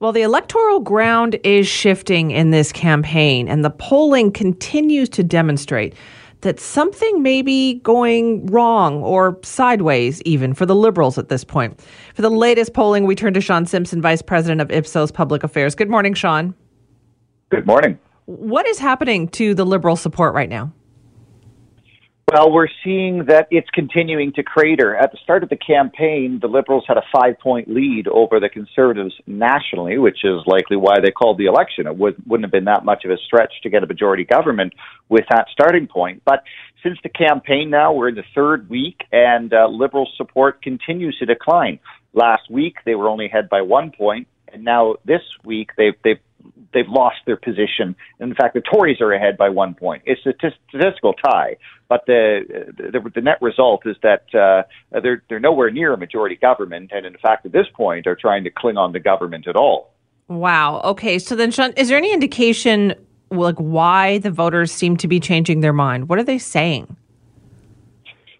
Well, the electoral ground is shifting in this campaign, and the polling continues to demonstrate that something may be going wrong or sideways, even for the Liberals at this point. For the latest polling, we turn to Sean Simpson, Vice President of Ipsos Public Affairs. Good morning, Sean. Good morning. What is happening to the Liberal support right now? Well, we're seeing that it's continuing to crater. At the start of the campaign, the Liberals had a five point lead over the Conservatives nationally, which is likely why they called the election. It would, wouldn't have been that much of a stretch to get a majority government with that starting point. But since the campaign now, we're in the third week, and uh, Liberal support continues to decline. Last week, they were only ahead by one point, and now this week, they've, they've they've lost their position. In fact, the Tories are ahead by one point. It's a statistical tie, but the the, the net result is that uh, they're they're nowhere near a majority government, and in fact, at this point, are trying to cling on to government at all. Wow. Okay. So then, Sean, is there any indication like why the voters seem to be changing their mind? What are they saying?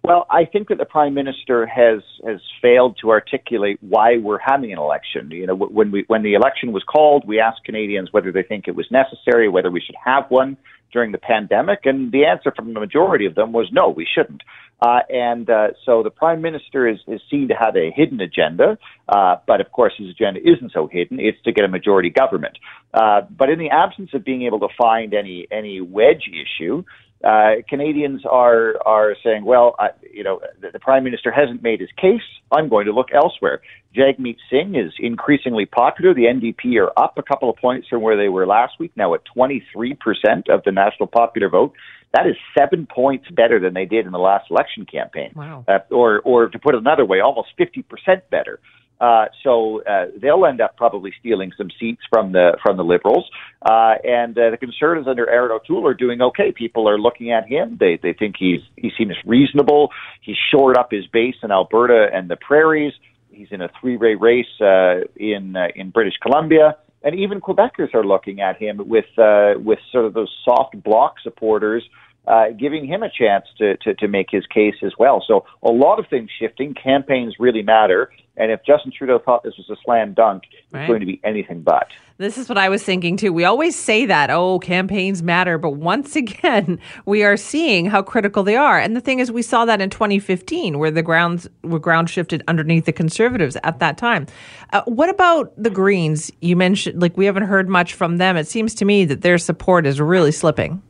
Well, I think that the prime minister has has failed to articulate why we're having an election. You know, when we when the election was called, we asked Canadians whether they think it was necessary, whether we should have one during the pandemic, and the answer from the majority of them was no, we shouldn't. Uh, and uh, so the prime minister is, is seen to have a hidden agenda, uh, but of course his agenda isn't so hidden. It's to get a majority government. Uh, but in the absence of being able to find any any wedge issue, uh, Canadians are are saying, well, I, you know, the, the, prime minister hasn't made his case. I'm going to look elsewhere. Jagmeet Singh is increasingly popular. The NDP are up a couple of points from where they were last week, now at 23 percent of the national popular vote. That is seven points better than they did in the last election campaign. Wow. Uh, or, or to put it another way, almost 50 percent better. Uh, so uh, they'll end up probably stealing some seats from the from the Liberals, uh, and uh, the Conservatives under Erin O'Toole are doing okay. People are looking at him; they they think he's he seems reasonable. He's shored up his base in Alberta and the Prairies. He's in a three-way race uh, in uh, in British Columbia, and even Quebecers are looking at him with uh, with sort of those soft bloc supporters uh, giving him a chance to, to, to make his case as well. So a lot of things shifting. Campaigns really matter. And if Justin Trudeau thought this was a slam dunk, right. it's going to be anything but. This is what I was thinking too. We always say that, oh, campaigns matter. But once again, we are seeing how critical they are. And the thing is, we saw that in 2015, where the grounds were ground shifted underneath the Conservatives at that time. Uh, what about the Greens? You mentioned, like, we haven't heard much from them. It seems to me that their support is really slipping.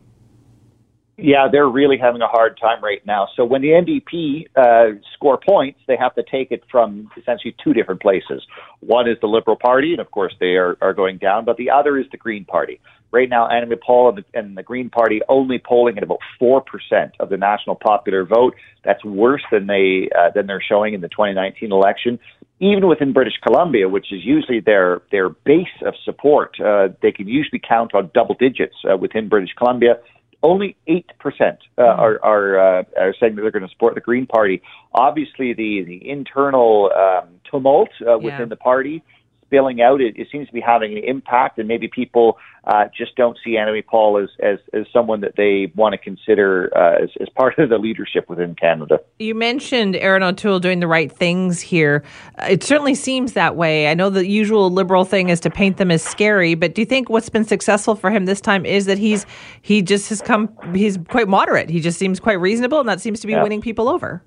Yeah, they're really having a hard time right now. So when the NDP uh, score points, they have to take it from essentially two different places. One is the Liberal Party, and of course they are, are going down, but the other is the Green Party. Right now, Annamie Paul and the, and the Green Party only polling at about four percent of the national popular vote. That's worse than they uh, than they're showing in the 2019 election. Even within British Columbia, which is usually their their base of support, uh, they can usually count on double digits uh, within British Columbia only 8% uh, mm-hmm. are, are, uh, are saying that they're going to support the Green Party. Obviously, the, the internal um, tumult uh, within yeah. the party spilling out, it, it, seems to be having an impact, and maybe people uh, just don't see Annamie Paul as, as, as someone that they want to consider uh, as, as part of the leadership within Canada. You mentioned Erin O'Toole doing the right things here. Uh, it certainly seems that way. I know the usual liberal thing is to paint them as scary, but do you think what's been successful for him this time is that he's he just has come he's quite moderate. He just seems quite reasonable, and that seems to be yeah. winning people over.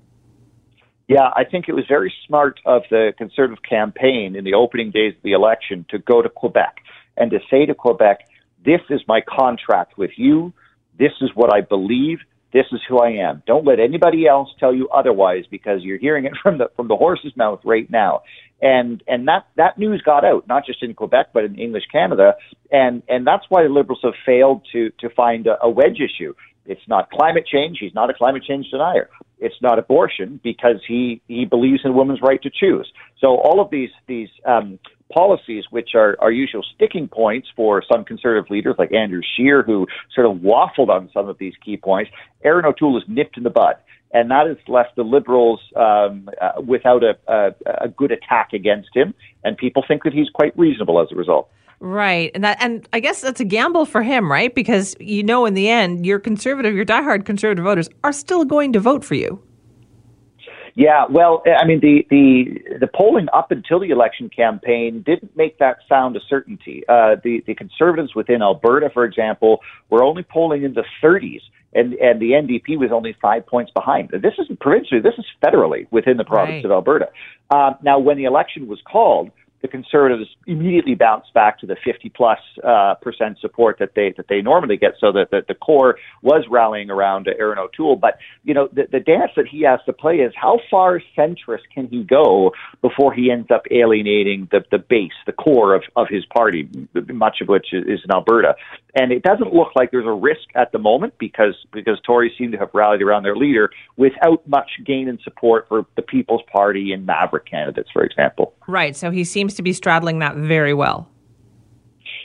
Yeah, I think it was very smart of the Conservative campaign in the opening days of the election to go to Quebec and to say to Quebec, this is my contract with you. This is what I believe. This is who I am. Don't let anybody else tell you otherwise because you're hearing it from the from the horse's mouth right now. And and that that news got out not just in Quebec but in English Canada. And and that's why the Liberals have failed to to find a, a wedge issue. It's not climate change. He's not a climate change denier. It's not abortion because he, he believes in women's right to choose. So all of these these um, policies, which are, are usual sticking points for some conservative leaders like Andrew Scheer, who sort of waffled on some of these key points, Erin O'Toole is nipped in the bud. And that has left the Liberals um, uh, without a, a, a good attack against him. And people think that he's quite reasonable as a result. Right. And that and I guess that's a gamble for him, right? Because you know in the end your conservative, your diehard conservative voters are still going to vote for you. Yeah, well, I mean, the, the the polling up until the election campaign didn't make that sound a certainty. Uh, the the conservatives within Alberta, for example, were only polling in the 30s, and and the NDP was only five points behind. This isn't provincially; this is federally within the province right. of Alberta. Uh, now, when the election was called, the Conservatives immediately bounced back to the 50 plus uh, percent support that they that they normally get. So that the, the core was rallying around Erin O'Toole. But you know, the, the dance that he has to play is how far centrist can he go before he ends up alienating the the base, the core of of his party, much of which is, is in Alberta. And it doesn't look like there's a risk at the moment because because Tories seem to have rallied around their leader without much gain in support for the People's Party and Maverick candidates, for example. Right. So he seems to be straddling that very well.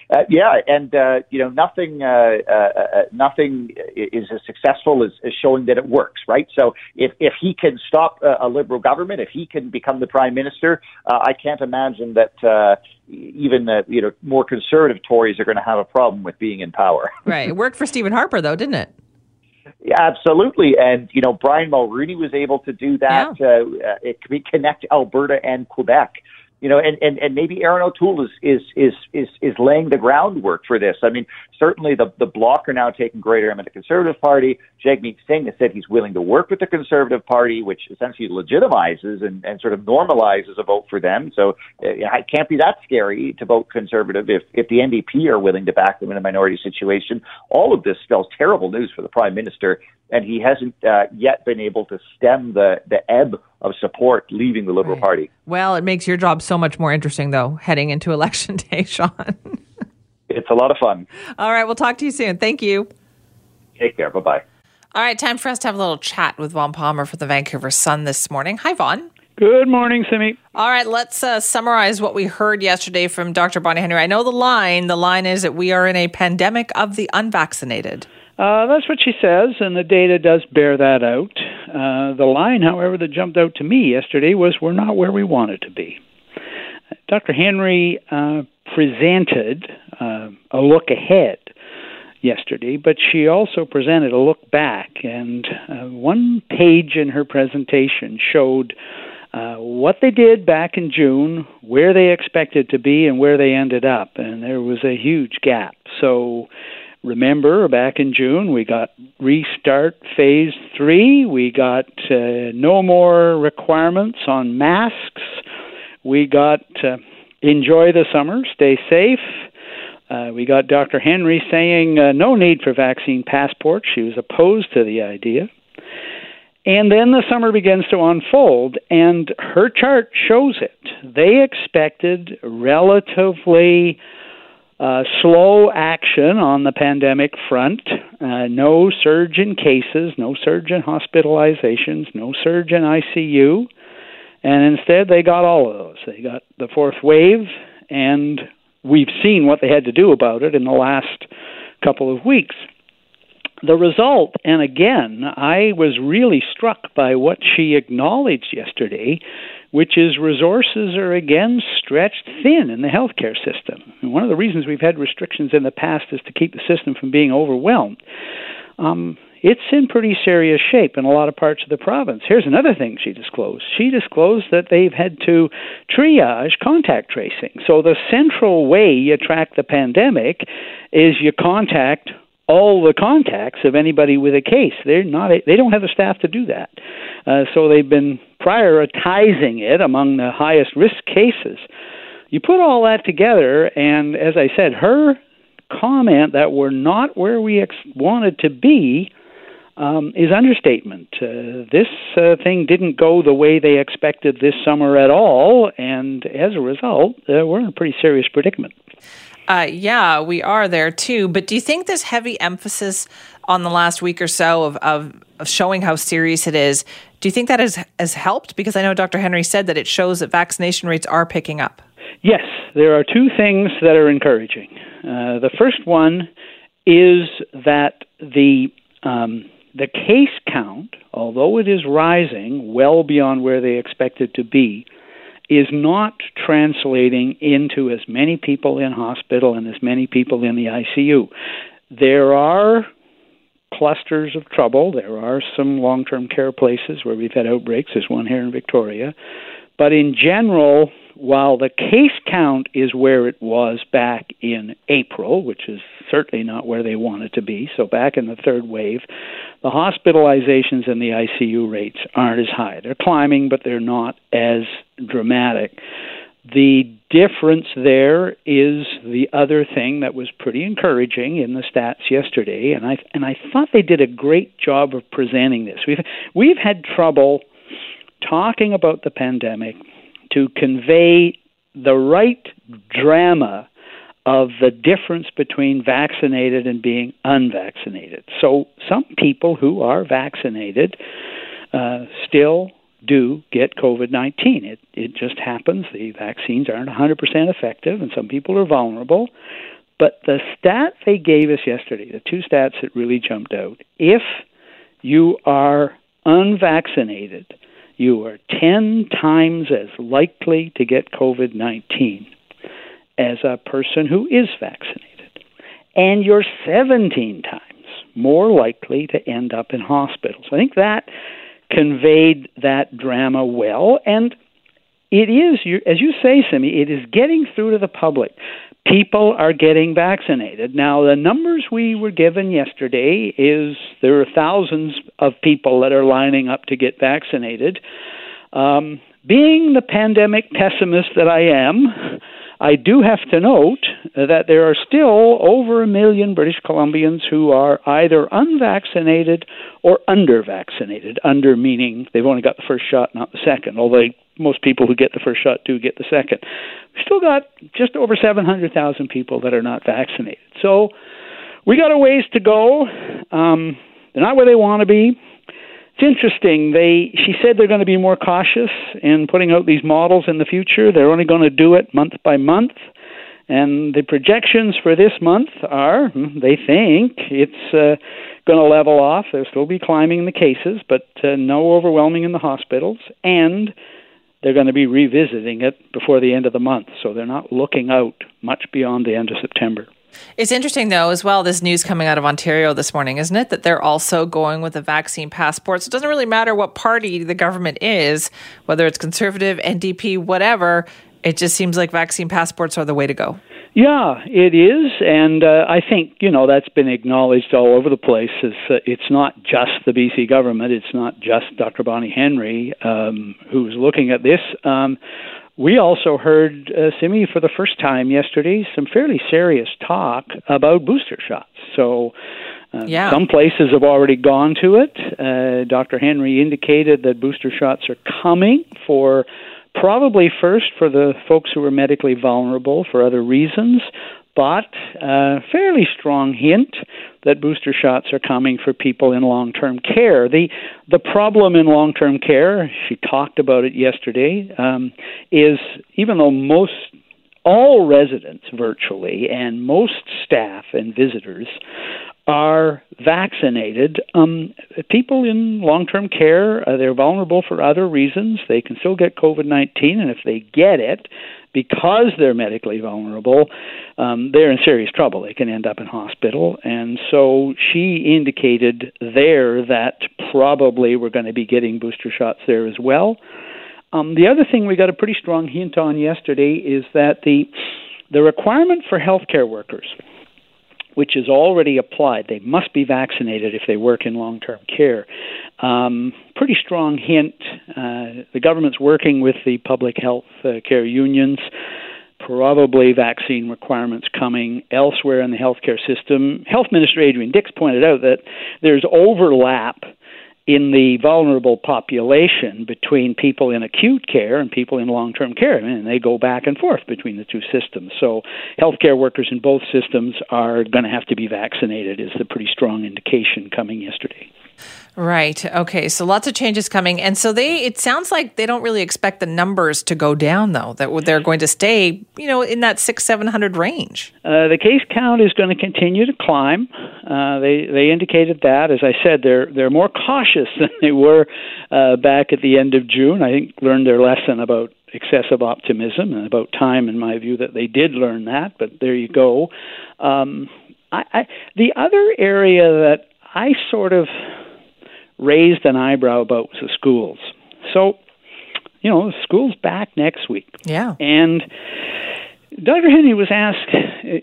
Uh, yeah, and uh, you know nothing, uh, uh, uh nothing is as successful as, as, showing that it works, right? So if if he can stop a, a liberal government, if he can become the prime minister, uh, I can't imagine that even you know more conservative Tories are going to have a problem with being in power. right. It worked for Stephen Harper, though, didn't it? Yeah, absolutely. And, you know, Brian Mulroney was able to do that. Yeah. Uh, it could connect Alberta and Quebec you know, and, and, and maybe Erin O'Toole is, is, is, is, is laying the groundwork for this. I mean, certainly the, the Bloc are now taking greater aim in the Conservative Party. Jagmeet Singh has said he's willing to work with the Conservative Party, which essentially legitimizes and, and sort of normalizes a vote for them. So uh, it can't be that scary to vote Conservative if, if the NDP are willing to back them in a minority situation. All of this spells terrible news for the Prime Minister, and he hasn't uh, yet been able to stem the, the ebb of support leaving the Liberal right. Party. Well, it makes your job so much more interesting, though, heading into election day, Sean. it's a lot of fun. All right, we'll talk to you soon. Thank you. Take care. Bye bye. All right, time for us to have a little chat with Vaughn Palmer for the Vancouver Sun this morning. Hi, Vaughn. Good morning, Simi. All right, let's uh, summarize what we heard yesterday from Dr. Bonnie Henry. I know the line. The line is that we are in a pandemic of the unvaccinated. Uh, that's what she says, and the data does bear that out. Uh, the line, however, that jumped out to me yesterday was we're not where we wanted to be. Dr. Henry uh, presented uh, a look ahead yesterday, but she also presented a look back, and uh, one page in her presentation showed what they did back in June, where they expected to be, and where they ended up, and there was a huge gap. So remember back in June we got restart phase 3 we got uh, no more requirements on masks we got uh, enjoy the summer stay safe uh, we got Dr. Henry saying uh, no need for vaccine passports. She was opposed to the idea. And then the summer begins to unfold, and her chart shows it. They expected relatively uh, slow action on the pandemic front, uh, no surge in cases, no surge in hospitalizations, no surge in ICU, and instead they got all of those. They got the fourth wave, and we've seen what they had to do about it in the last couple of weeks. The result, and again, I was really struck by what she acknowledged yesterday, which is resources are again stretched thin in the healthcare system. And one of the reasons we've had restrictions in the past is to keep the system from being overwhelmed. Um, it's in pretty serious shape in a lot of parts of the province. Here's another thing she disclosed. She disclosed that they've had to triage contact tracing. So the central way you track the pandemic is you contact all the contacts of anybody with a case. They're not. They don't have the staff to do that. Uh, so they've been prioritizing it among the highest risk cases. You put all that together, and as I said, her comment that we're not where we ex- wanted to be um, is understatement. Uh, this uh, thing didn't go the way they expected this summer at all, and as a result, uh, we're in a pretty serious predicament. Uh, yeah, we are there too. But do you think this heavy emphasis on the last week or so of, of, of showing how serious it is, do you think that has, has helped? Because I know Dr. Henry said that it shows that vaccination rates are picking up. Yes, there are two things that are encouraging. Uh, the first one is that the um, the case count, although it is rising well beyond where they expect it to be, is not translating into as many people in hospital and as many people in the ICU. There are clusters of trouble. There are some long term care places where we've had outbreaks. There's one here in Victoria. But in general, while the case count is where it was back in April, which is certainly not where they want it to be, so back in the third wave, the hospitalizations and the ICU rates aren't as high. They're climbing, but they're not as dramatic. The difference there is the other thing that was pretty encouraging in the stats yesterday, and I and I thought they did a great job of presenting this. We've we've had trouble talking about the pandemic to convey the right drama of the difference between vaccinated and being unvaccinated. So, some people who are vaccinated uh, still do get COVID 19. It, it just happens. The vaccines aren't 100% effective, and some people are vulnerable. But the stat they gave us yesterday, the two stats that really jumped out if you are unvaccinated, you are 10 times as likely to get COVID 19 as a person who is vaccinated. And you're 17 times more likely to end up in hospitals. I think that conveyed that drama well. And it is, as you say, Simi, it is getting through to the public people are getting vaccinated. Now, the numbers we were given yesterday is there are thousands of people that are lining up to get vaccinated. Um, being the pandemic pessimist that I am, I do have to note that there are still over a million British Columbians who are either unvaccinated or under vaccinated. Under meaning they've only got the first shot, not the second, although most people who get the first shot do get the second. We've still got just over 700,000 people that are not vaccinated. So we got a ways to go. Um, they're not where they want to be. It's interesting. They she said they're going to be more cautious in putting out these models in the future. They're only going to do it month by month. And the projections for this month are hmm, they think it's uh, going to level off. There'll still be climbing in the cases, but uh, no overwhelming in the hospitals. And they're going to be revisiting it before the end of the month. So they're not looking out much beyond the end of September. It's interesting, though, as well, this news coming out of Ontario this morning, isn't it? That they're also going with a vaccine passport. So it doesn't really matter what party the government is, whether it's conservative, NDP, whatever. It just seems like vaccine passports are the way to go. Yeah, it is, and uh, I think you know that's been acknowledged all over the place. It's, uh, it's not just the BC government, it's not just Dr. Bonnie Henry um, who's looking at this. Um, we also heard, uh, Simi, for the first time yesterday, some fairly serious talk about booster shots. So, uh, yeah. some places have already gone to it. Uh, Dr. Henry indicated that booster shots are coming for probably first for the folks who are medically vulnerable for other reasons, but a fairly strong hint that booster shots are coming for people in long-term care. The the problem in long-term care, she talked about it yesterday, um, is even though most all residents virtually and most staff and visitors are vaccinated. Um, people in long term care, uh, they're vulnerable for other reasons. They can still get COVID 19, and if they get it because they're medically vulnerable, um, they're in serious trouble. They can end up in hospital. And so she indicated there that probably we're going to be getting booster shots there as well. Um, the other thing we got a pretty strong hint on yesterday is that the the requirement for healthcare workers which is already applied. They must be vaccinated if they work in long term care. Um, pretty strong hint. Uh, the government's working with the public health uh, care unions. Probably vaccine requirements coming elsewhere in the healthcare system. Health Minister Adrian Dix pointed out that there's overlap in the vulnerable population between people in acute care and people in long term care. And they go back and forth between the two systems. So, healthcare workers in both systems are going to have to be vaccinated, is the pretty strong indication coming yesterday. Right. Okay. So lots of changes coming, and so they. It sounds like they don't really expect the numbers to go down, though. That they're going to stay, you know, in that six seven hundred range. Uh, the case count is going to continue to climb. Uh, they they indicated that. As I said, they're they're more cautious than they were uh, back at the end of June. I think learned their lesson about excessive optimism and about time, in my view, that they did learn that. But there you go. Um, I, I, the other area that I sort of raised an eyebrow about was the schools. So, you know, the school's back next week. Yeah. And Dr. Henry was asked,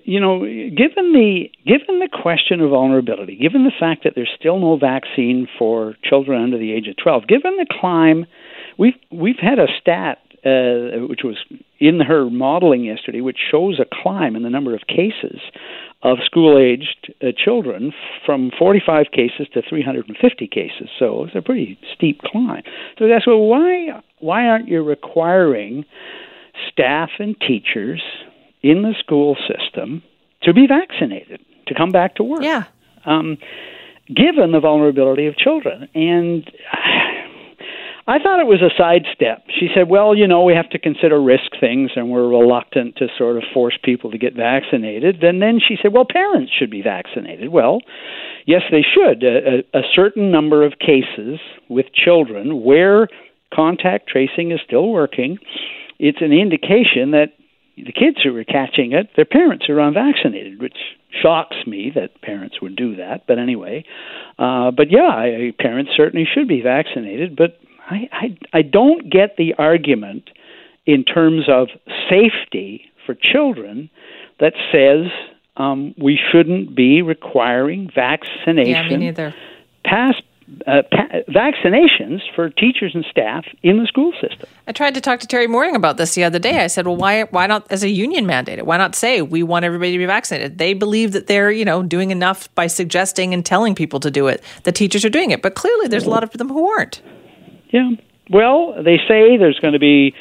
you know, given the given the question of vulnerability, given the fact that there's still no vaccine for children under the age of 12, given the climb, we've we've had a stat uh, which was in her modeling yesterday, which shows a climb in the number of cases of school aged uh, children from 45 cases to 350 cases. So it's a pretty steep climb. So that's well, why why aren't you requiring staff and teachers in the school system to be vaccinated to come back to work? Yeah. Um, given the vulnerability of children and. I thought it was a sidestep. She said, "Well, you know, we have to consider risk things, and we're reluctant to sort of force people to get vaccinated." And then she said, "Well, parents should be vaccinated." Well, yes, they should. A, a, a certain number of cases with children where contact tracing is still working, it's an indication that the kids who are catching it, their parents are unvaccinated, which shocks me that parents would do that. But anyway, uh, but yeah, I, parents certainly should be vaccinated. But I, I, I don't get the argument in terms of safety for children that says um, we shouldn't be requiring vaccination. Yeah, me neither. Pass, uh, pa- vaccinations for teachers and staff in the school system. I tried to talk to Teri Mooring about this the other day. I said, "Well, why why not as a union mandate it? Why not say we want everybody to be vaccinated?" They believe that they're you know doing enough by suggesting and telling people to do it. The teachers are doing it, but clearly there's a lot of them who aren't. Yeah. Well, they say there's going to be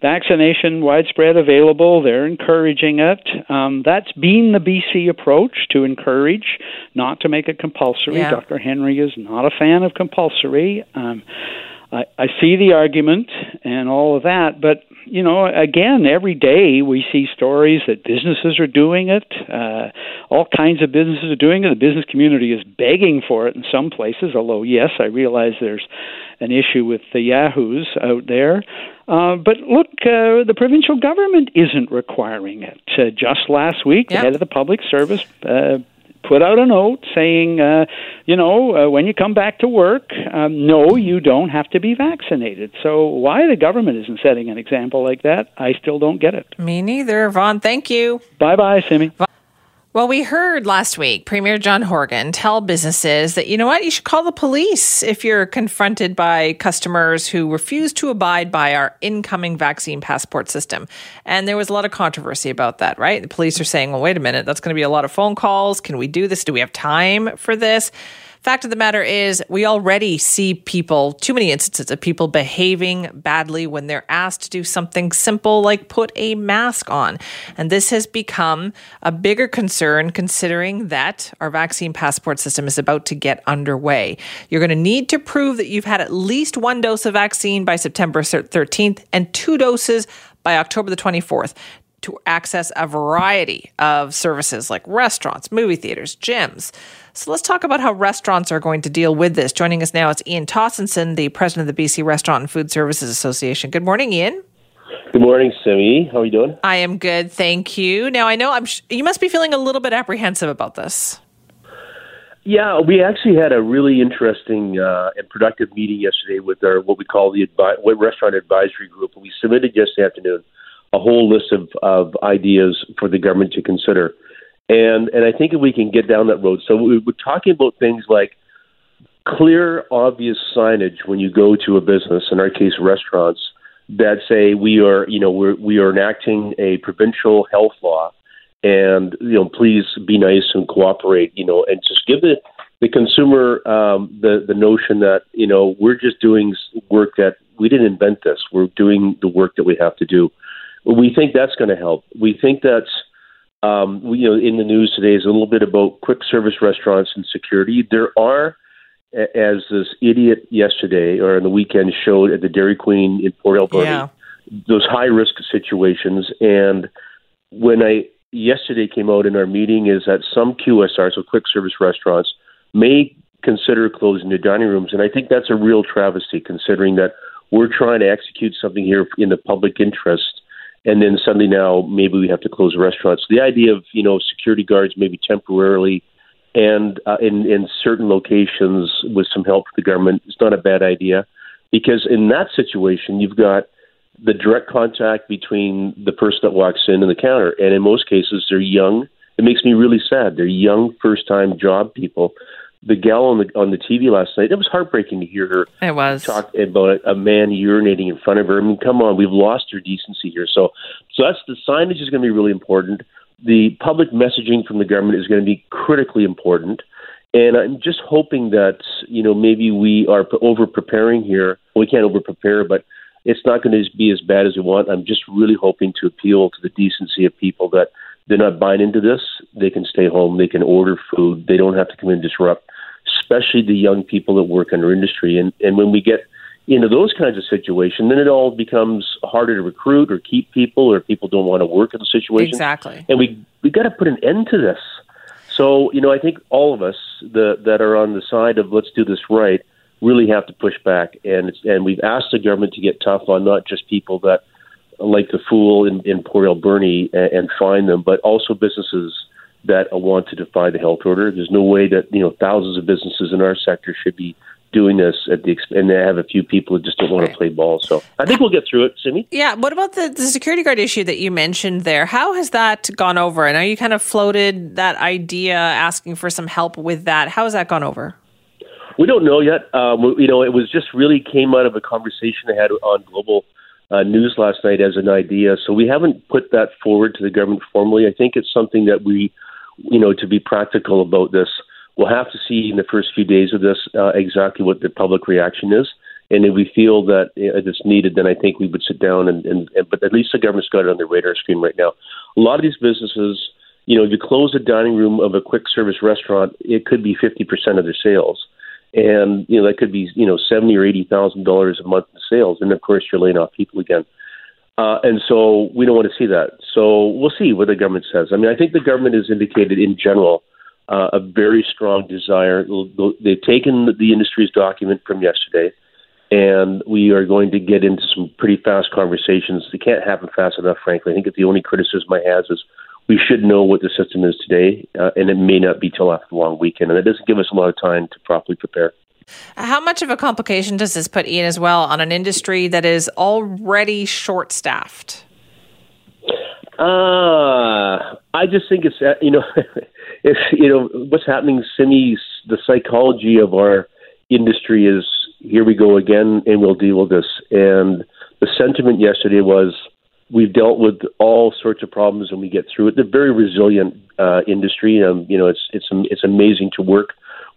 vaccination widespread available. They're encouraging it. Um, that's been the BC approach to encourage, not to make it compulsory. Yeah. Dr. Henry is not a fan of compulsory. Um, I, I see the argument and all of that, but you know, again, every day we see stories that businesses are doing it. Uh, all kinds of businesses are doing it. The business community is begging for it in some places. Although, yes, I realize there's an issue with the yahoos out there. Uh, but look, uh, the provincial government isn't requiring it. Uh, just last week, Yep. the head of the public service uh, put out a note saying, uh, you know, uh, when you come back to work, um, no, you don't have to be vaccinated. So why the government isn't setting an example like that, I still don't get it. Me neither, Vaughn. Thank you. Bye bye, Simi. Well, we heard last week Premier John Horgan tell businesses that, you know what, you should call the police if you're confronted by customers who refuse to abide by our incoming vaccine passport system. And there was a lot of controversy about that, right? The police are saying, well, wait a minute, that's going to be a lot of phone calls. Can we do this? Do we have time for this? Fact of the matter is, we already see people, too many instances of people behaving badly when they're asked to do something simple like put a mask on. And this has become a bigger concern considering that our vaccine passport system is about to get underway. You're going to need to prove that you've had at least one dose of vaccine by September 13th and two doses by October the 24th to access a variety of services like restaurants, movie theaters, gyms. So let's talk about how restaurants are going to deal with this. Joining us now is Ian Tostenson, the president of the BC Restaurant and Food Services Association. Good morning, Ian. Good morning, Simi. How are you doing? I am good, thank you. Now I know I'm. Sh- you must be feeling a little bit apprehensive about this. Yeah, we actually had a really interesting uh, and productive meeting yesterday with our what we call the advi- restaurant advisory group. We submitted yesterday afternoon a whole list of, of ideas for the government to consider, and and I think if we can get down that road. So we, we're talking about things like clear, obvious signage when you go to a business. In our case, restaurants that say we are you know we're, we are enacting a provincial health law and you know please be nice and cooperate you know and just give the the consumer um, the the notion that you know we're just doing work that we didn't invent this we're doing the work that we have to do we think that's going to help we think that's um, we, you know in the news today is a little bit about quick service restaurants and security there are as this idiot yesterday or on the weekend showed at the Dairy Queen in Port Alberni, Yeah. those high risk situations. And when I yesterday came out in our meeting is that some QSRs, so quick service restaurants, may consider closing their dining rooms, and I think that's a real travesty considering that we're trying to execute something here in the public interest. And then suddenly now maybe we have to close restaurants. The idea of you know security guards maybe temporarily and uh, in in certain locations with some help from the government is not a bad idea because in that situation you've got the direct contact between the person that walks in and the counter. And in most cases they're young. It makes me really sad. They're young first time job people the gal on the on the TV last night it was heartbreaking to hear her It was. talk about a, a man urinating in front of her. I mean, come on, we've lost our decency here. So, so that's the signage is going to be really important. The public messaging from the government is going to be critically important. And I'm just hoping that you know maybe we are over preparing here. We can't over prepare, but it's not going to be as bad as we want. I'm just really hoping to appeal to the decency of people that they're not buying into this. They can stay home. They can order food. They don't have to come in and disrupt especially the young people that work in our industry. And, and when we get into those kinds of situations, then it all becomes harder to recruit or keep people, or people don't want to work in the situation. Exactly. And we we got to put an end to this. So you know, I think all of us the, that are on the side of let's do this right really have to push back. And it's, and we've asked the government to get tough on not just people that like the fool in, in Port Alberni and, and fine them, but also businesses that I want to defy the health order. There's no way that you know thousands of businesses in our sector should be doing this at the exp- and they have a few people that just don't want Right. to play ball. So I think we'll get through it, Simi. Yeah. What about the, the security guard issue that you mentioned there? How has that gone over? I know you kind of floated that idea, asking for some help with that. How has that gone over? We don't know yet. Um, you know, it was just really came out of a conversation I had on Global uh, News last night as an idea. So we haven't put that forward to the government formally. I think it's something that we, you know, to be practical about this, we'll have to see in the first few days of this uh, exactly what the public reaction is. And if we feel that uh, it's needed, then I think we would sit down and, and, and but at least the government's got it on their radar screen right now. A lot of these businesses, you know, if you close the dining room of a quick service restaurant, it could be 50% of their sales and you know that could be you know seventy or eighty thousand dollars a month in sales, and of course you're laying off people again. Uh, and so we don't want to see that. So we'll see what the government says. I mean, I think the government has indicated in general uh, a very strong desire. They've taken the industry's document from yesterday, and we are going to get into some pretty fast conversations. They can't happen fast enough, frankly. I think the only criticism I have is we should know what the system is today, uh, and it may not be till after the long weekend, and it doesn't give us a lot of time to properly prepare. How much of a complication does this put Ian as well on an industry that is already short staffed? Uh, I just think it's uh, you know, it's you know what's happening. Simi's the psychology of our industry is here we go again, and we'll deal with this. And the sentiment yesterday was we've dealt with all sorts of problems and we get through it. They're very resilient uh, industry. Um, you know, it's it's it's amazing to work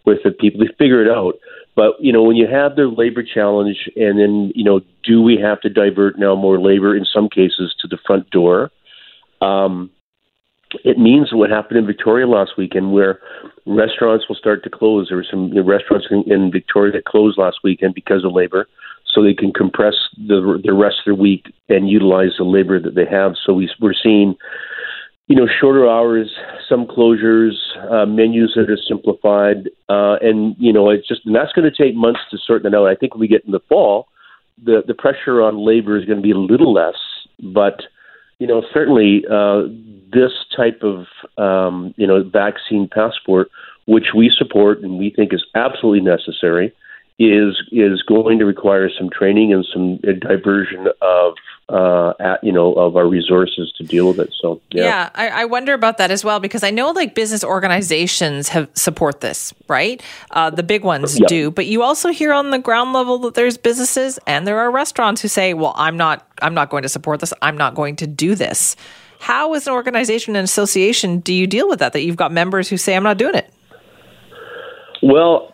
with the people. They figure it out. But you know, when you have the labor challenge, and then you know, do we have to divert now more labor in some cases to the front door? Um, it means what happened in Victoria last weekend, where restaurants will start to close. There were some restaurants in, in Victoria that closed last weekend because of labor, so they can compress the the rest of the week and utilize the labor that they have. So we, we're seeing, you know, shorter hours, some closures, uh, menus that are simplified, uh, and you know, it's just and that's going to take months to sort that out. I think when we get in the fall, the the pressure on labor is going to be a little less, but you know, certainly uh, this type of um, you know vaccine passport, which we support and we think is absolutely necessary, is is going to require some training and some diversion of uh, at, you know of our resources to deal with it. So yeah, Yeah, I, I wonder about that as well because I know like business organizations have support this, right? Uh, the big ones Yeah. do, but you also hear on the ground level that there's businesses and there are restaurants who say, "Well, I'm not, I'm not going to support this. I'm not going to do this." How, as an organization and association, do you deal with that? That you've got members who say, "I'm not doing it." Well,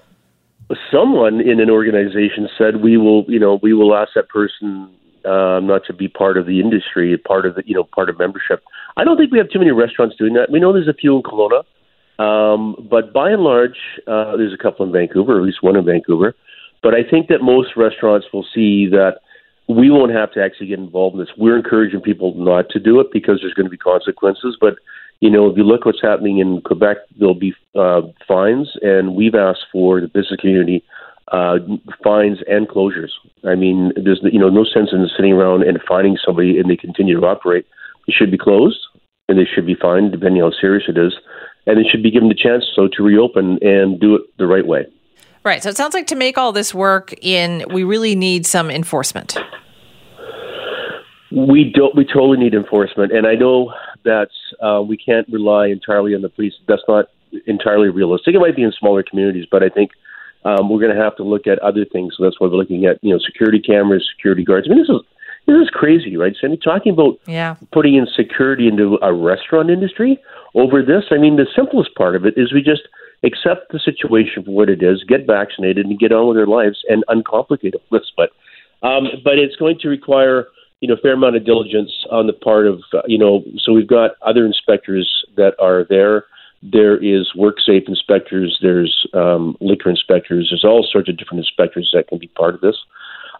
someone in an organization said we will, you know, we will ask that person uh, not to be part of the industry, part of the, you know, part of membership. I don't think we have too many restaurants doing that. We know there's a few in Kelowna. Um, but by and large, uh, there's a couple in Vancouver, at least one in Vancouver. But I think that most restaurants will see that we won't have to actually get involved in this. We're encouraging people not to do it because there's going to be consequences. But you know, if you look what's happening in Quebec, there'll be uh, fines, and we've asked for the business community uh, fines and closures. I mean, there's you know no sense in sitting around and finding somebody and they continue to operate. They should be closed and they should be fined, depending how serious it is, and they should be given the chance so to reopen and do it the right way. Right. So it sounds like to make all this work in, we really need some enforcement. We don't. We totally need enforcement, and I know that uh, we can't rely entirely on the police. That's not entirely realistic. It might be in smaller communities, but I think um, we're going to have to look at other things. So that's why we're looking at you know security cameras, security guards. I mean, this is this is crazy, right, Sandy? Talking about yeah. putting in security into a restaurant industry over this. I mean, the simplest part of it is we just accept the situation for what it is, get vaccinated, and get on with our lives and uncomplicate this. But um, but it's going to require you know a fair amount of diligence on the part of uh, you know. So we've got other inspectors that are there. There is WorkSafe inspectors. There's um, liquor inspectors. There's all sorts of different inspectors that can be part of this.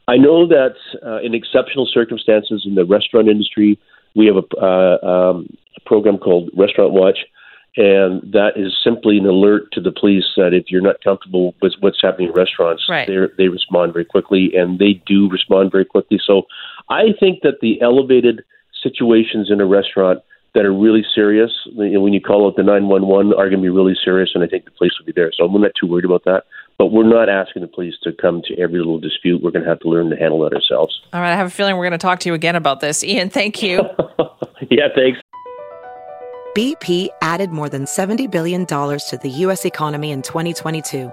I know that uh, in exceptional circumstances in the restaurant industry, we have a, uh, um, a program called Restaurant Watch, and that is simply an alert to the police that if you're not comfortable with what's happening in restaurants, right. they respond very quickly, and they do respond very quickly. So I think that the elevated situations in a restaurant that are really serious, when you call out the 911, are going to be really serious, and I think the police will be there. So I'm not too worried about that. But we're not asking the police to come to every little dispute. We're going to have to learn to handle that ourselves. All right. I have a feeling we're going to talk to you again about this. Ian, thank you. yeah, thanks. BP added more than $70 billion to the U.S. economy in 2022.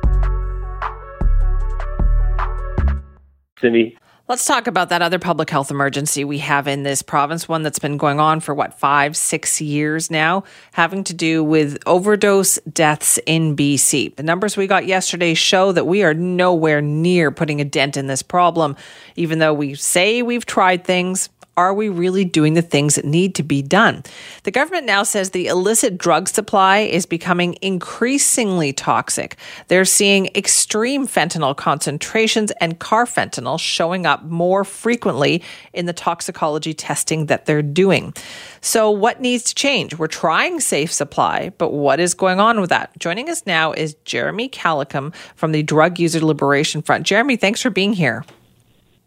Cindy. Let's talk about that other public health emergency we have in this province, one that's been going on for what, five, six years now, having to do with overdose deaths in BC. The numbers we got yesterday show that we are nowhere near putting a dent in this problem, even though we say we've tried things are we really doing the things that need to be done? The government now says the illicit drug supply is becoming increasingly toxic. They're seeing extreme fentanyl concentrations and carfentanil showing up more frequently in the toxicology testing that they're doing. So, what needs to change? We're trying safe supply, but what is going on with that? Joining us now is Jeremy Kalicum from the Drug User Liberation Front. Jeremy, thanks for being here.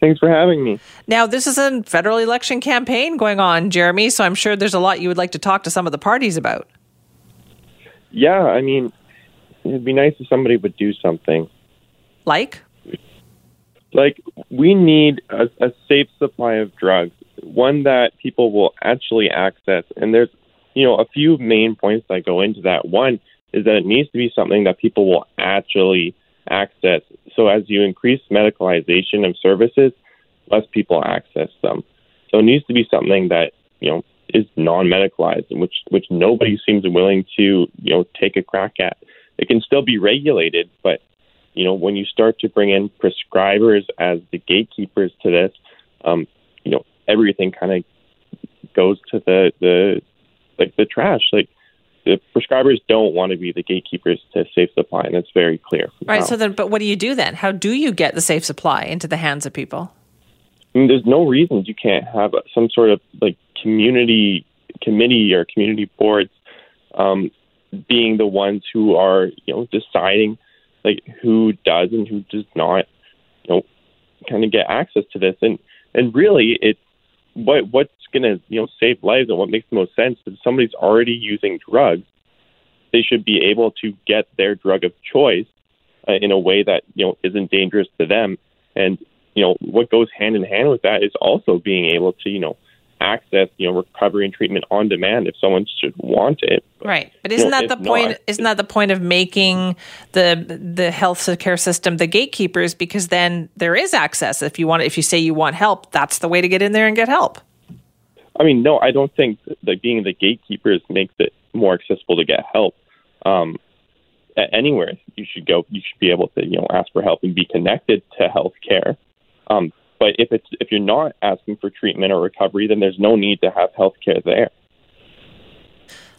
Thanks for having me. Now, this is a federal election campaign going on, Jeremy, so I'm sure there's a lot you would like to talk to some of the parties about. Yeah, I mean, it'd be nice if somebody would do something. Like? Like, we need a, a safe supply of drugs, one that people will actually access. And there's, you know, a few main points that go into that. One is that it needs to be something that people will actually access. So as you increase medicalization of services, less people access them. So it needs to be something that you know is non-medicalized, which which nobody seems willing to you know take a crack at. It can still be regulated, but you know when you start to bring in prescribers as the gatekeepers to this, um, you know everything kind of goes to the the like the trash. Like the prescribers don't want to be the gatekeepers to safe supply, and it's very clear. Right. Now. So then, but what do you do then? How do you get the safe supply into the hands of people? I mean, there's no reason you can't have some sort of like community committee or community boards um, being the ones who are you know deciding like who does and who does not you know kind of get access to this and and really it's what what's going to you know save lives and what makes the most sense if somebody's already using drugs they should be able to get their drug of choice uh, in a way that you know isn't dangerous to them. And you know what goes hand in hand with that is also being able to you know access, you know, recovery and treatment on demand if someone should want it. Right, but isn't you know, that the point? Not, isn't that the point of making the the health care system the gatekeepers? Because then there is access. If you want, if you say you want help, that's the way to get in there and get help. I mean, no, I don't think that being the gatekeepers makes it more accessible to get help. Um, anywhere you should go, you should be able to, you know, ask for help and be connected to health care. Um, but if it's if you're not asking for treatment or recovery, then there's no need to have health care there.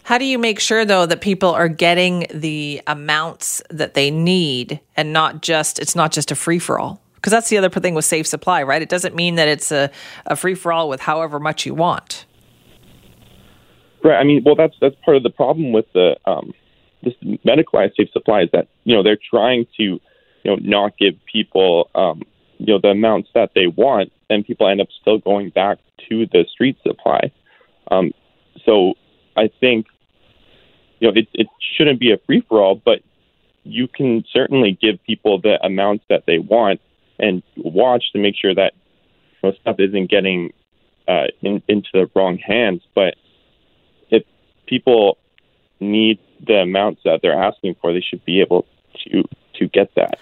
How do you make sure though that people are getting the amounts that they need and not just it's not just a free for all? Because that's the other thing with safe supply, right? It doesn't mean that it's a, a free for all with however much you want. Right. I mean, well, that's that's part of the problem with the um, this medicalized safe supply is that you know they're trying to you know not give people um, you know the amounts that they want, and people end up still going back to the street supply. Um, so I think you know it, it shouldn't be a free for all, but you can certainly give people the amounts that they want and watch to make sure that you know, stuff isn't getting uh, in, into the wrong hands. But if people need the amounts that they're asking for, they should be able to to get that.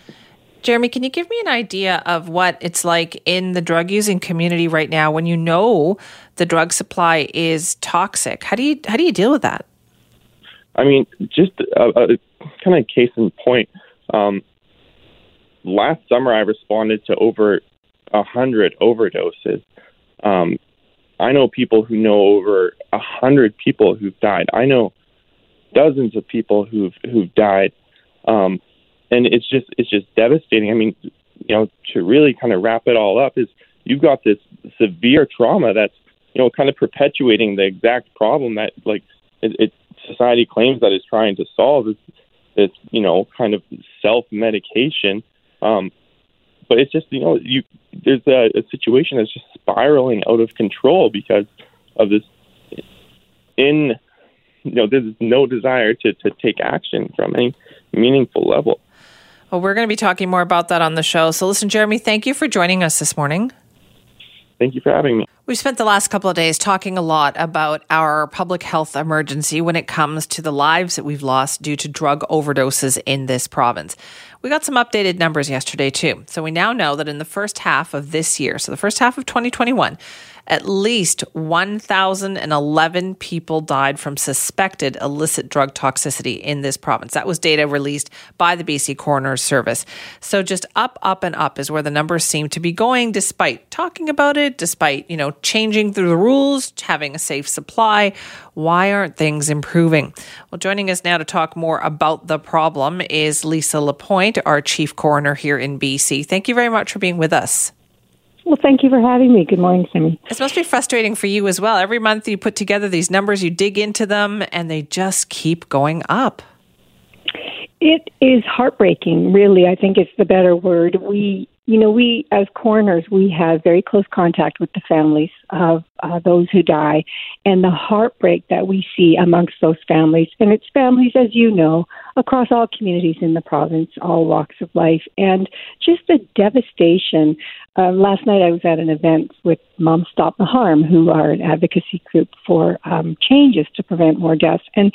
Jeremy, can you give me an idea of what it's like in the drug using community right now when you know the drug supply is toxic? How do you how do you deal with that? I mean, just a, a kind of case in point. Um, last summer, I responded to over a hundred overdoses. Um, I know people who know over a hundred people who've died. I know dozens of people who've who've died. Um, and it's just it's just devastating. I mean, you know, to really kind of wrap it all up is you've got this severe trauma that's you know kind of perpetuating the exact problem that like it, it society claims that it's trying to solve is this you know kind of self medication. Um, but it's just you know you there's a, a situation that's just spiraling out of control because of this in you know there's no desire to to take action from any meaningful level. Well, we're going to be talking more about that on the show. So, listen, Jeremy, thank you for joining us this morning. Thank you for having me. We've spent the last couple of days talking a lot about our public health emergency when it comes to the lives that we've lost due to drug overdoses in this province. We got some updated numbers yesterday, too. So we now know that in the first half of this year, so the first half of 2021, at least 1,011 people died from suspected illicit drug toxicity in this province. That was data released by the BC Coroner's Service. So just up, up, and up is where the numbers seem to be going, despite talking about it, despite, you know, changing the rules, having a safe supply. Why aren't things improving? Well, joining us now to talk more about the problem is Lisa Lapointe, our chief coroner here in BC. Thank you very much for being with us. Well, thank you for having me. Good morning, Simi. It must be frustrating for you as well. Every month you put together these numbers, you dig into them, and they just keep going up. It is heartbreaking, really. I think it's the better word. We you know, we as coroners, we have very close contact with the families of uh, those who die, and the heartbreak that we see amongst those families. And it's families, as you know, across all communities in the province, all walks of life, and just the devastation. Uh, last night, I was at an event with Moms Stop the Harm, who are an advocacy group for um, changes to prevent more deaths, and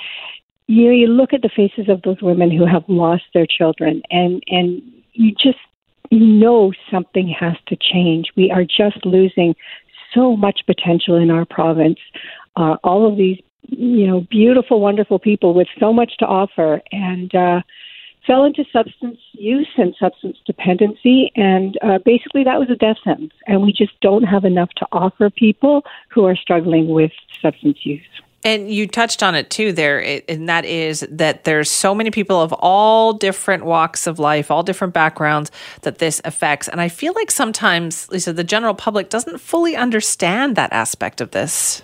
you know, you look at the faces of those women who have lost their children, and and you just you know something has to change. We are just losing so much potential in our province. Uh, all of these, you know, beautiful, wonderful people with so much to offer, and uh, fell into substance use and substance dependency, and uh, basically that was a death sentence. And we just don't have enough to offer people who are struggling with substance use. And you touched on it too there, and that is that there's so many people of all different walks of life, all different backgrounds that this affects. And I feel like sometimes, Lisa, the general public doesn't fully understand that aspect of this.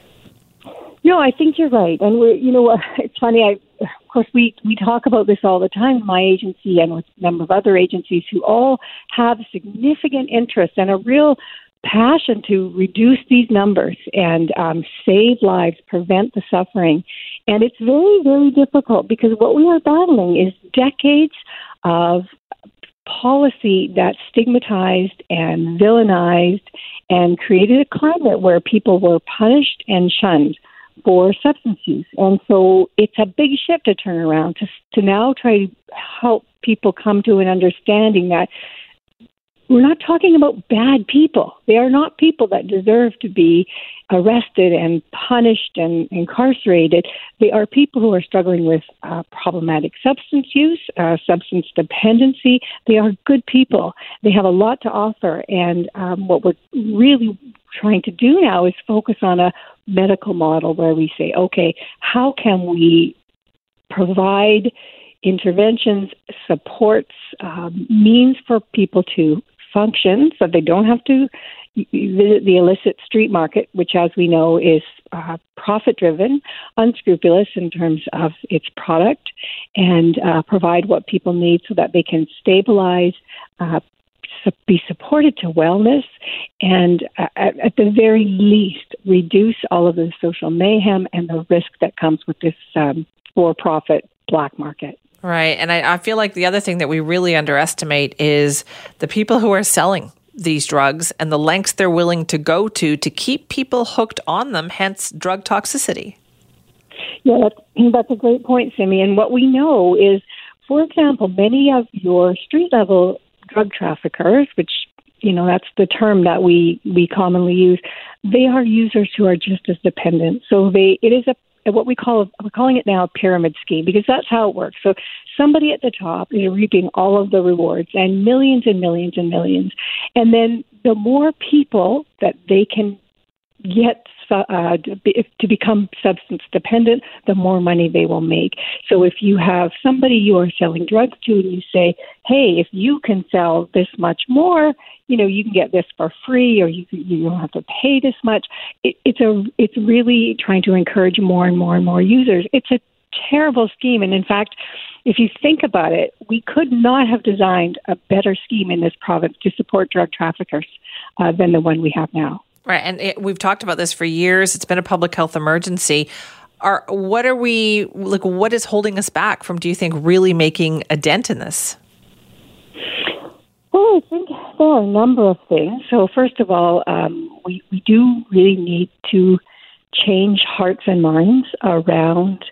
No, I think you're right. And we're, you know, it's funny. I, of course, we we talk about this all the time in my agency and with a number of other agencies who all have significant interest and a real passion to reduce these numbers and um, save lives, prevent the suffering. And it's very, very difficult because what we are battling is decades of policy that stigmatized and villainized and created a climate where people were punished and shunned for substance use. And so it's a big shift to turn around to, to now try to help people come to an understanding that we're not talking about bad people. They are not people that deserve to be arrested and punished and incarcerated. They are people who are struggling with uh, problematic substance use, uh, substance dependency. They are good people. They have a lot to offer. And um, what we're really trying to do now is focus on a medical model where we say, okay, how can we provide interventions, supports, um, means for people to function so they don't have to visit the illicit street market, which, as we know, is uh, profit driven, unscrupulous in terms of its product, and uh, provide what people need so that they can stabilize. Uh, be supported to wellness and uh, at, at, the very least reduce all of the social mayhem and the risk that comes with this um, for profit black market. Right. And I, I feel like the other thing that we really underestimate is the people who are selling these drugs and the lengths they're willing to go to to keep people hooked on them, hence drug toxicity. Yeah, that's, that's a great point, Simi. And what we know is, for example, many of your street level drug traffickers, which you know that's the term that we we commonly use, they are users who are just as dependent. So they it is a what we call we're calling it now a pyramid scheme because that's how it works. So somebody at the top is reaping all of the rewards and millions and millions and millions, and then the more people that they can get uh, to become substance dependent, the more money they will make. So if you have somebody you are selling drugs to and you say, hey, if you can sell this much more, you know, you can get this for free or you, you don't have to pay this much. It, it's a, it's really trying to encourage more and more and more users. It's a terrible scheme. And in fact, if you think about it, we could not have designed a better scheme in this province to support drug traffickers uh, than the one we have now. Right, and it, we've talked about this for years. It's been a public health emergency. Are what are we like? What is holding us back from? Do you think really making a dent in this? Well, I think there are a number of things. So, first of all, um, we we do really need to change hearts and minds around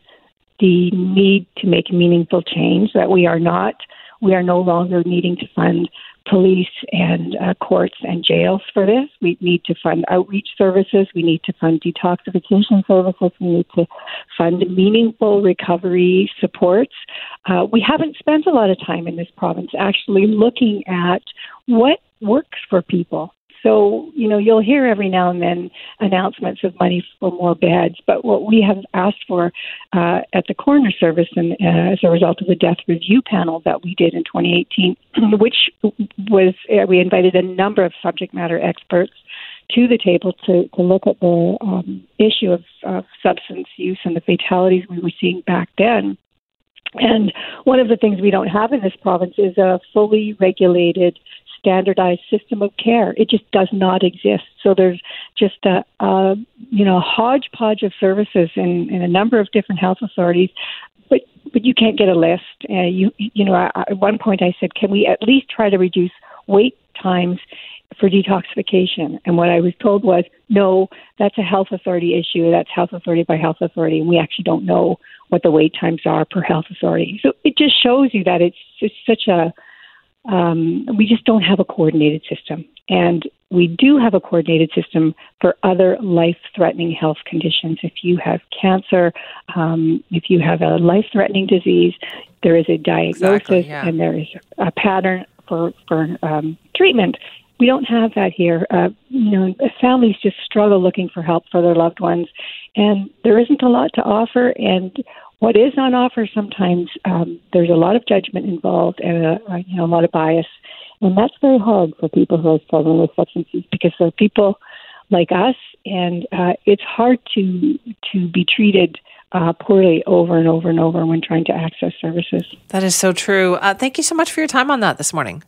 the need to make meaningful change. That we are not, we are no longer needing to fund police and uh, courts and jails for this. We need to fund outreach services. We need to fund detoxification services. We need to fund meaningful recovery supports. Uh, we haven't spent a lot of time in this province actually looking at what works for people. So, you know, you'll hear every now and then announcements of money for more beds, but what we have asked for uh, at the coroner service and uh, as a result of the death review panel that we did in 2018, which was, uh, we invited a number of subject matter experts to the table to, to look at the um, issue of, of substance use and the fatalities we were seeing back then. And one of the things we don't have in this province is a fully regulated standardized system of care. It just does not exist. So there's just a, a you know hodgepodge of services in, in a number of different health authorities, but but you can't get a list. Uh, you you know I, at one point I said, can we at least try to reduce wait times for detoxification. And what I was told was, no, that's a health authority issue. That's health authority by health authority. And we actually don't know what the wait times are per health authority. So it just shows you that it's just such a um, we just don't have a coordinated system. And we do have a coordinated system for other life threatening health conditions. If you have cancer, um, if you have a life threatening disease, there is a diagnosis Exactly, yeah. and there is a pattern for, for um, treatment. We don't have that here. Uh, you know, families just struggle looking for help for their loved ones, and there isn't a lot to offer. And what is on offer sometimes um, there's a lot of judgment involved and a, a, you know a lot of bias, and that's very hard for people who are struggling with substance use because there are people like us, and uh, it's hard to to be treated uh, poorly over and over and over when trying to access services. That is so true. Uh, thank you so much for your time on that this morning.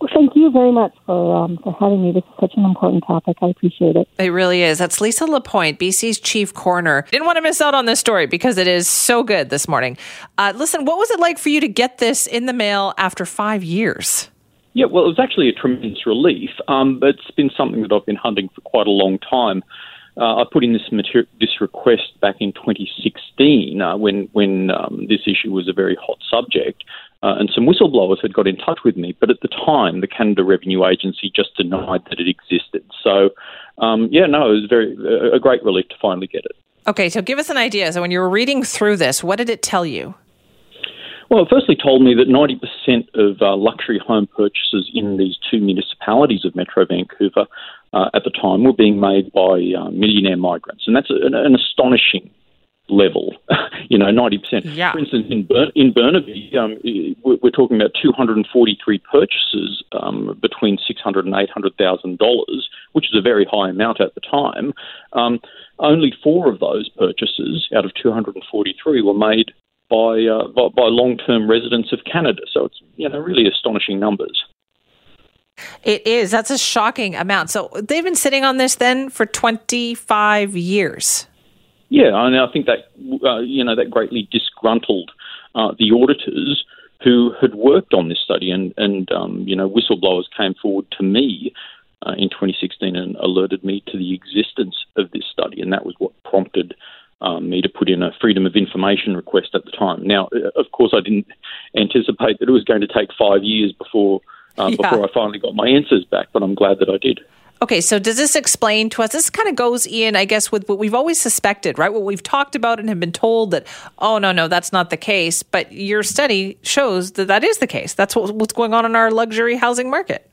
Well, thank you very much for um, for having me. This is such an important topic. I appreciate it. It really is. That's Lisa Lapointe, BC's chief coroner. Didn't want to miss out on this story because it is so good this morning. Uh, listen, what was it like for you to get this in the mail after five years? Yeah, well, it was actually a tremendous relief. Um, but it's been something that I've been hunting for quite a long time. Uh, I put in this mater- this request back in 2016 uh, when when um, this issue was a very hot subject, uh, and some whistleblowers had got in touch with me. But at the time, the Canada Revenue Agency just denied that it existed. So, um, yeah, no, it was very a great relief to finally get it. Okay, so give us an idea. So when you were reading through this, what did it tell you? Well, it firstly told me that 90% of uh, luxury home purchases in these two municipalities of Metro Vancouver uh, at the time were being made by uh, millionaire migrants. And that's an, an astonishing level, you know, 90%. Yeah. For instance, in, Bur- in Burnaby, um, we're talking about 243 purchases um, between $600,000 and $800,000, which is a very high amount at the time. Um, only four of those purchases out of 243 were made by, uh, by, by long-term residents of Canada. So it's, you know, really astonishing numbers. It is. That's a shocking amount. So they've been sitting on this then for 25 years. Yeah, and I think that uh, you know that greatly disgruntled uh, the auditors who had worked on this study, and and um, you know whistleblowers came forward to me uh, in 2016 and alerted me to the existence of this study, and that was what prompted. Um, me to put in a freedom of information request at the time. Now, uh, of course, I didn't anticipate that it was going to take five years before uh, Yeah. before I finally got my answers back, but I'm glad that I did. Okay, so does this explain to us? This kind of goes, Ian, I guess, with what we've always suspected, right? What we've talked about and have been told that, oh, no, no, that's not the case. But your study shows that that is the case. That's what, what's going on in our luxury housing market.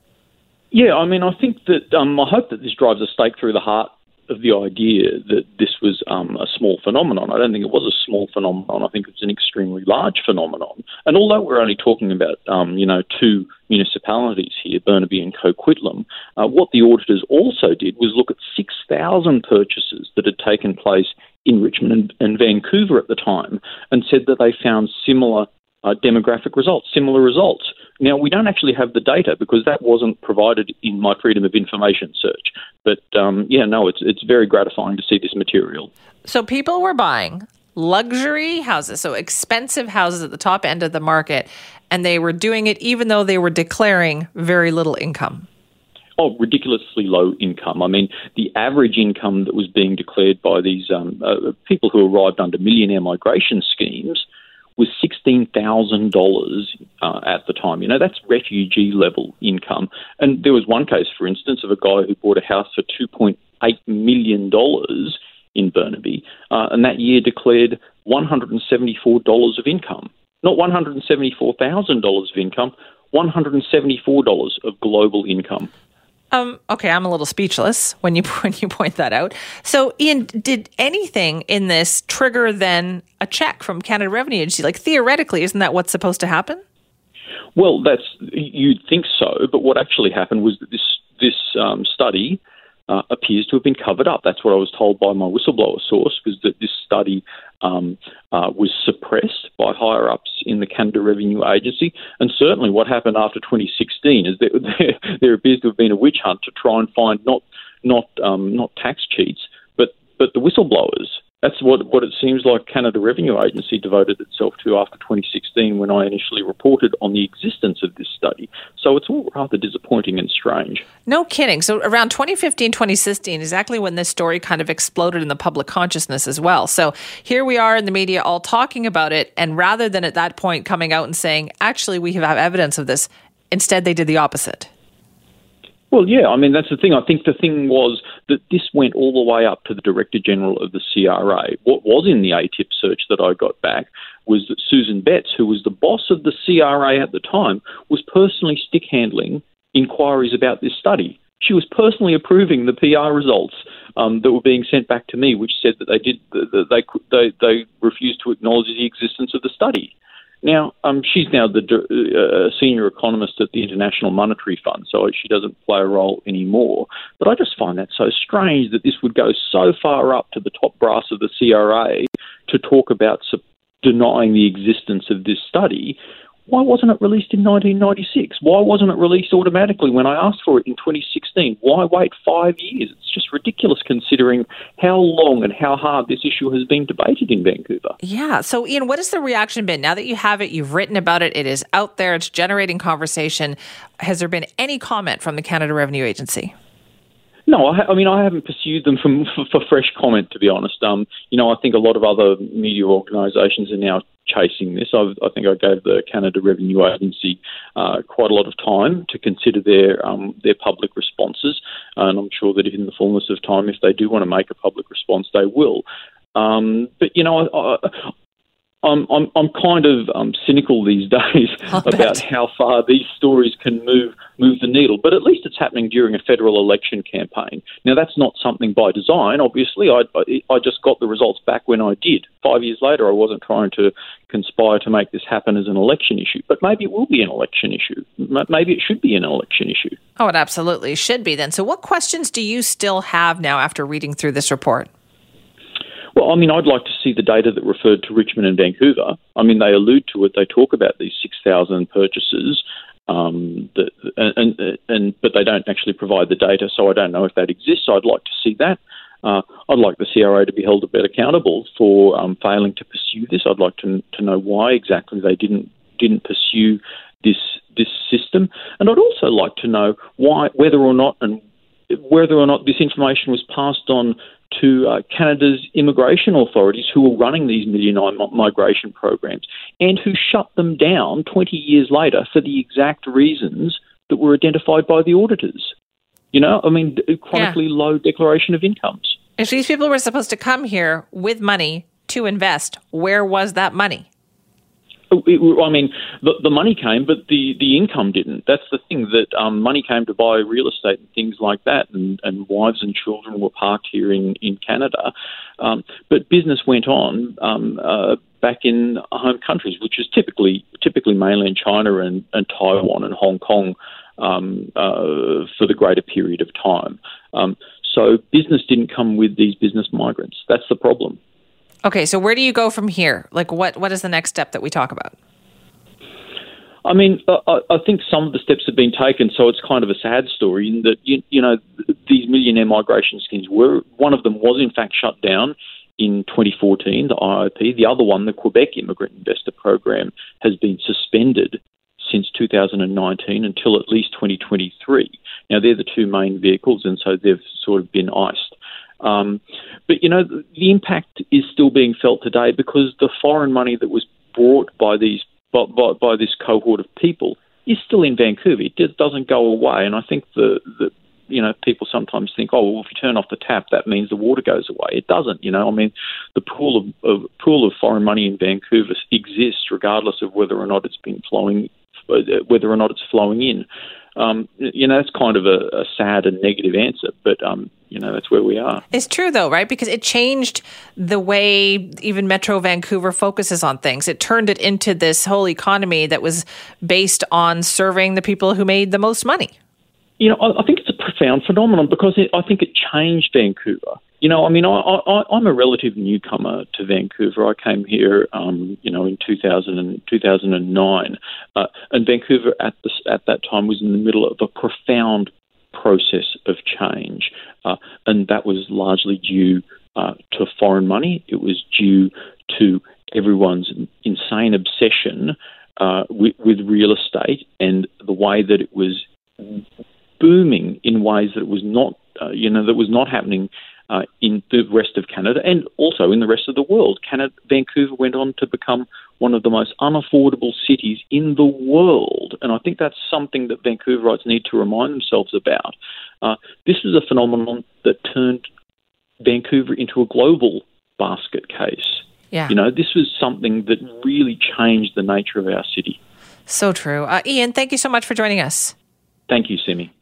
Yeah, I mean, I think that um, I hope that this drives a stake through the heart of the idea that this was um, a small phenomenon. I don't think it was a small phenomenon. I think it's an extremely large phenomenon. And although we're only talking about, um, you know, two municipalities here, Burnaby and Coquitlam, uh, what the auditors also did was look at 6,000 purchases that had taken place in Richmond and, and Vancouver at the time and said that they found similar uh, demographic results, similar results. Now, we don't actually have the data because that wasn't provided in my Freedom of Information search. But um, yeah, no, it's, it's very gratifying to see this material. So people were buying luxury houses, so expensive houses at the top end of the market, and they were doing it even though they were declaring very little income. Oh, ridiculously low income. I mean, the average income that was being declared by these um, uh, people who arrived under millionaire migration schemes was $16,000 uh, at the time. You know, that's refugee level income. And there was one case, for instance, of a guy who bought a house for $2.8 million in Burnaby, uh, and that year declared $174 of income. Not $174,000 of income, $174 of global income. Um, okay, I'm a little speechless when you when you point that out. So, Ian, did anything in this trigger then a check from Canada Revenue Agency? Like theoretically, isn't that what's supposed to happen? Well, that's you'd think so, but what actually happened was that this this um, study uh, appears to have been covered up. That's what I was told by my whistleblower source, was that this study um, uh, was suppressed by higher ups in the Canada Revenue Agency. And certainly, what happened after 2016 is that there, there appears to have been a witch hunt to try and find not not um, not tax cheats, but but the whistleblowers. That's what, what it seems like Canada Revenue Agency devoted itself to after 2016 when I initially reported on the existence of this study. So it's all rather disappointing and strange. No kidding. So around 2015, 2016, exactly when this story kind of exploded in the public consciousness as well. So here we are in the media all talking about it. And rather than at that point coming out and saying, actually, we have evidence of this, Instead, they did the opposite. Well, yeah, I mean, that's the thing. I think the thing was that this went all the way up to the Director General of the CRA. What was in the ATIP search that I got back was that Susan Betts, who was the boss of the CRA at the time, was personally stick handling inquiries about this study. She was personally approving the PR results um, that were being sent back to me, which said that they did that they they they refused to acknowledge the existence of the study. Now, um, she's now the uh, senior economist at the International Monetary Fund, so she doesn't play a role anymore. But I just find that so strange that this would go so far up to the top brass of the CRA to talk about denying the existence of this study why wasn't it released in 1996? Why wasn't it released automatically when I asked for it in 2016? Why wait five years? It's just ridiculous considering how long and how hard this issue has been debated in Vancouver. Yeah. So, Ian, what has the reaction been? Now that you have it, you've written about it, it is out there, it's generating conversation. Has there been any comment from the Canada Revenue Agency? No, I, I mean I haven't pursued them for, for, for fresh comment. To be honest, um, you know I think a lot of other media organisations are now chasing this. I've, i think I gave the Canada Revenue Agency uh, quite a lot of time to consider their um, their public responses, and I'm sure that in the fullness of time, if they do want to make a public response, they will. Um, but you know, I'm I'm I'm kind of um, cynical these days about how far these stories can move move the needle. But at least it's happening during a federal election campaign. Now that's not something by design. Obviously, I I just got the results back when I did. Five years later, I wasn't trying to conspire to make this happen as an election issue. But maybe it will be an election issue. Maybe it should be an election issue. Oh, it absolutely should be then. So, what questions do you still have now after reading through this report? Well, I mean, I'd like to see the data that referred to Richmond and Vancouver. I mean, they allude to it. They talk about these 6,000 purchases, um, that, and, and, and, but they don't actually provide the data, so I don't know if that exists. I'd like to see that. Uh, I'd like the CRA to be held a bit accountable for um, failing to pursue this. I'd like to, to know why exactly they didn't didn't pursue this this system, and I'd also like to know why whether or not and whether or not this information was passed on to uh, Canada's immigration authorities who were running these million migration programs and who shut them down 20 years later for the exact reasons that were identified by the auditors. You know, I mean, chronically yeah. low declaration of incomes. If these people were supposed to come here with money to invest, where was that money? I mean, the, the money came, but the, the income didn't. That's the thing that um, money came to buy real estate and things like that, and, and wives and children were parked here in in Canada. Um, but business went on um, uh, back in home countries, which is typically typically mainland China and, and Taiwan and Hong Kong um, uh, for the greater period of time. Um, so business didn't come with these business migrants. That's the problem. Okay, so where do you go from here? Like, what what is the next step that we talk about? I mean, I, I think some of the steps have been taken, so it's kind of a sad story in that you, you know these millionaire migration schemes were one of them was in fact shut down in 2014, the IOP. The other one, the Quebec Immigrant Investor Program, has been suspended since 2019 until at least 2023. Now they're the two main vehicles, and so they've sort of been iced. Um, but you know, the impact is still being felt today because the foreign money that was brought by these by, by, by this cohort of people is still in Vancouver. It just doesn't go away, and I think the, the you know, people sometimes think, oh, well, if you turn off the tap, that means the water goes away. It doesn't. You know, I mean, the pool of, of pool of foreign money in Vancouver exists regardless of whether or not it's been flowing, whether or not it's flowing in. Um, you know, that's kind of a, a sad and negative answer, but um, you know that's where we are. It's true though, right? Because it changed the way even Metro Vancouver focuses on things. It turned it into this whole economy that was based on serving the people who made the most money. You know, I, I think profound phenomenon because it, I think it changed Vancouver. You know, I mean, I, I, I'm a relative newcomer to Vancouver. I came here, um, you know, in 2000 and, 2009, uh, and Vancouver at the, at that time was in the middle of a profound process of change, uh, and that was largely due uh, to foreign money. It was due to everyone's insane obsession uh, with, with real estate and the way that it was booming in ways that was not, uh, you know, that was not happening uh, in the rest of Canada and also in the rest of the world. Canada, Vancouver went on to become one of the most unaffordable cities in the world, and I think that's something that Vancouverites need to remind themselves about. Uh, this is a phenomenon that turned Vancouver into a global basket case. Yeah. You know, this was something that really changed the nature of our city. So true. Uh, Ian, thank you so much for joining us. Thank you, Simi.